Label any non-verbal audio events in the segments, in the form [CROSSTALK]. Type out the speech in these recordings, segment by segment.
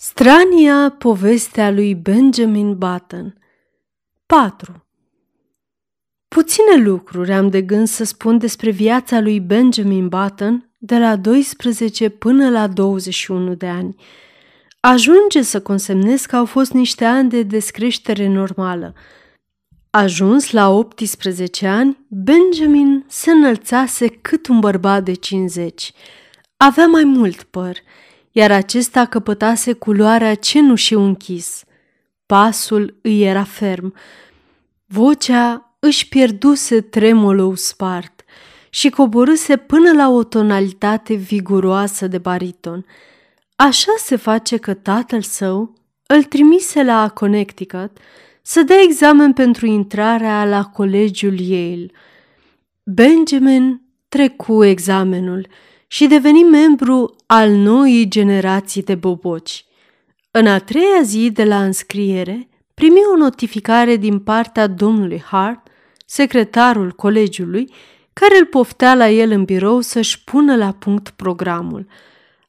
Strania povestea lui Benjamin Button 4. Puține lucruri am de gând să spun despre viața lui Benjamin Button de la 12 până la 21 de ani. Ajunge să consemnez că au fost niște ani de descreștere normală. Ajuns la 18 ani, Benjamin se înălțase cât un bărbat de 50. Avea mai mult păr – iar acesta căpătase culoarea cenușiu închis. Pasul îi era ferm. Vocea își pierduse tremolul spart și coborâse până la o tonalitate viguroasă de bariton. Așa se face că tatăl său îl trimise la Connecticut să dea examen pentru intrarea la colegiul Yale. Benjamin trecu examenul – și deveni membru al noii generații de boboci. În a treia zi de la înscriere, primi o notificare din partea domnului Hart, secretarul colegiului, care îl poftea la el în birou să-și pună la punct programul.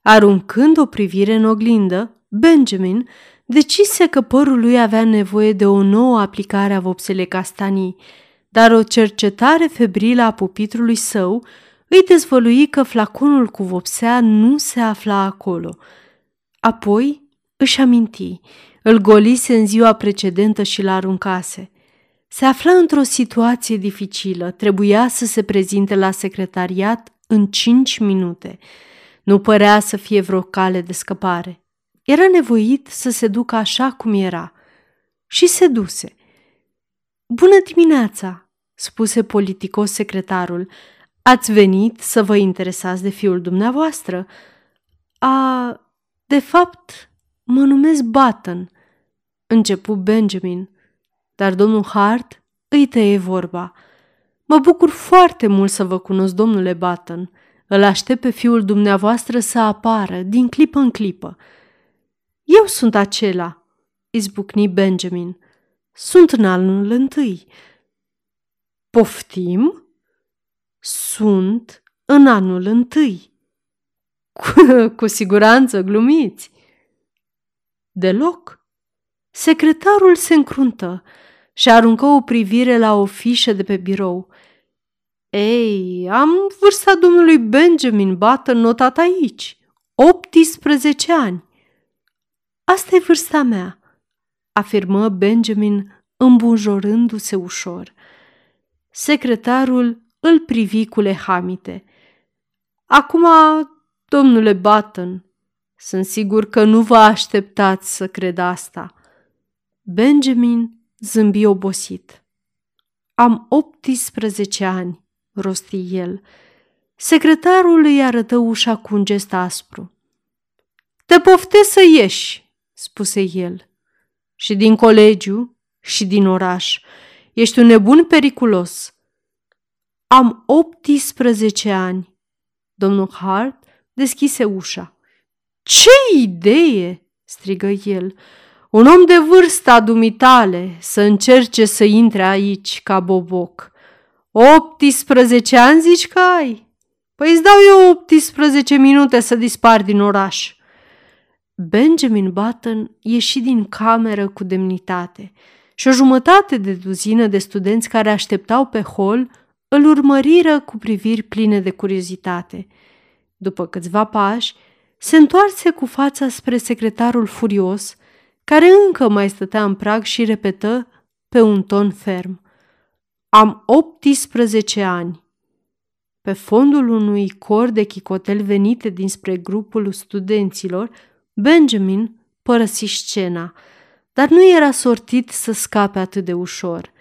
Aruncând o privire în oglindă, Benjamin decise că părul lui avea nevoie de o nouă aplicare a vopselei castanii, dar o cercetare febrilă a pupitrului său îi dezvălui că flaconul cu vopsea nu se afla acolo. Apoi își aminti, îl golise în ziua precedentă și l-aruncase. Se afla într-o situație dificilă, trebuia să se prezinte la secretariat în cinci minute. Nu părea să fie vreo cale de scăpare. Era nevoit să se ducă așa cum era. Și se duse. Bună dimineața, spuse politicos secretarul. Ați venit să vă interesați de fiul dumneavoastră. A, de fapt, mă numesc Button, începu Benjamin, dar domnul Hart îi tăie vorba. Mă bucur foarte mult să vă cunosc, domnule Button. Îl aștept pe fiul dumneavoastră să apară din clipă în clipă. Eu sunt acela, izbucni Benjamin. Sunt în anul întâi. Poftim? Sunt în anul întâi. Cu, [LAUGHS] cu siguranță glumiți. Deloc. Secretarul se încruntă și aruncă o privire la o fișă de pe birou. Ei, am vârsta domnului Benjamin Button notat aici. 18 ani. Asta e vârsta mea, afirmă Benjamin îmbunjorându-se ușor. Secretarul îl privi cu lehamite. Acum, domnule Button, sunt sigur că nu vă așteptați să cred asta. Benjamin zâmbi obosit. Am 18 ani, rosti el. Secretarul îi arătă ușa cu un gest aspru. Te poftesc să ieși, spuse el. Și din colegiu și din oraș. Ești un nebun periculos. Am 18 ani. Domnul Hart deschise ușa. Ce idee! strigă el. Un om de vârsta dumitale să încerce să intre aici ca boboc. 18 ani zici că ai? Păi îți dau eu 18 minute să dispar din oraș. Benjamin Button ieși din cameră cu demnitate și o jumătate de duzină de studenți care așteptau pe hol îl urmăriră cu priviri pline de curiozitate. După câțiva pași, se întoarse cu fața spre secretarul furios, care încă mai stătea în prag și repetă pe un ton ferm. Am 18 ani. Pe fondul unui cor de chicotel venite dinspre grupul studenților, Benjamin părăsi scena, dar nu era sortit să scape atât de ușor.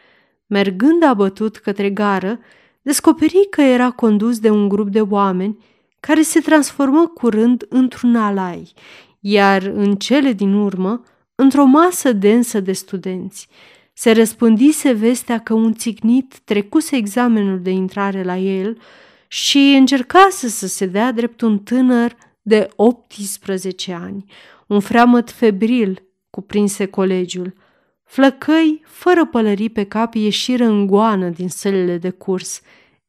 Mergând abătut către gară, descoperi că era condus de un grup de oameni care se transformă curând într-un alai, iar în cele din urmă, într-o masă densă de studenți. Se răspândise vestea că un țignit trecuse examenul de intrare la el și încercase să se dea drept un tânăr de 18 ani. Un freamăt febril cuprinse colegiul. Flăcăi, fără pălării pe cap, ieșiră în goană din sălile de curs.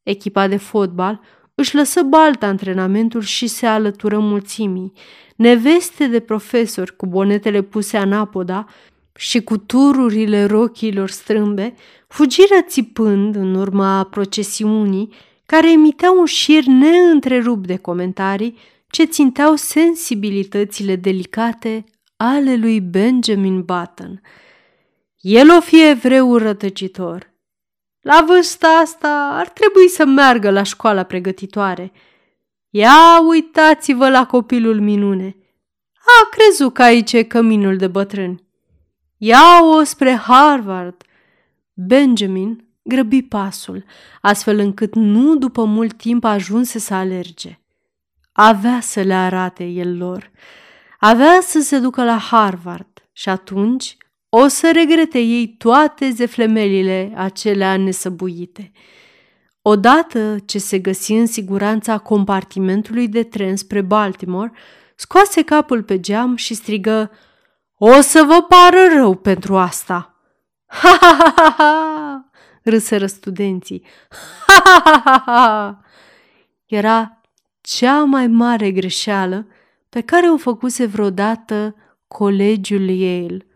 Echipa de fotbal își lăsă balta antrenamentul și se alătură mulțimii. Neveste de profesori cu bonetele puse anapoda și cu tururile rochilor strâmbe, fugiră țipând în urma procesiunii, care emitea un șir neîntrerupt de comentarii ce ținteau sensibilitățile delicate ale lui Benjamin Button. El o fi evreu rătăcitor. La vârsta asta ar trebui să meargă la școala pregătitoare. Ia uitați-vă la copilul minune. A crezut că aici e căminul de bătrâni. Ia-o spre Harvard. Benjamin grăbi pasul, astfel încât nu după mult timp ajunse să alerge. Avea să le arate el lor. Avea să se ducă la Harvard și atunci o să regrete ei toate zeflemelile acelea nesăbuite. Odată ce se găsi în siguranța compartimentului de tren spre Baltimore, scoase capul pe geam și strigă O să vă pară rău pentru asta!" Ha, ha, ha, ha, ha! râseră studenții. Ha, ha, ha, ha, ha! Era cea mai mare greșeală pe care o făcuse vreodată colegiul Yale.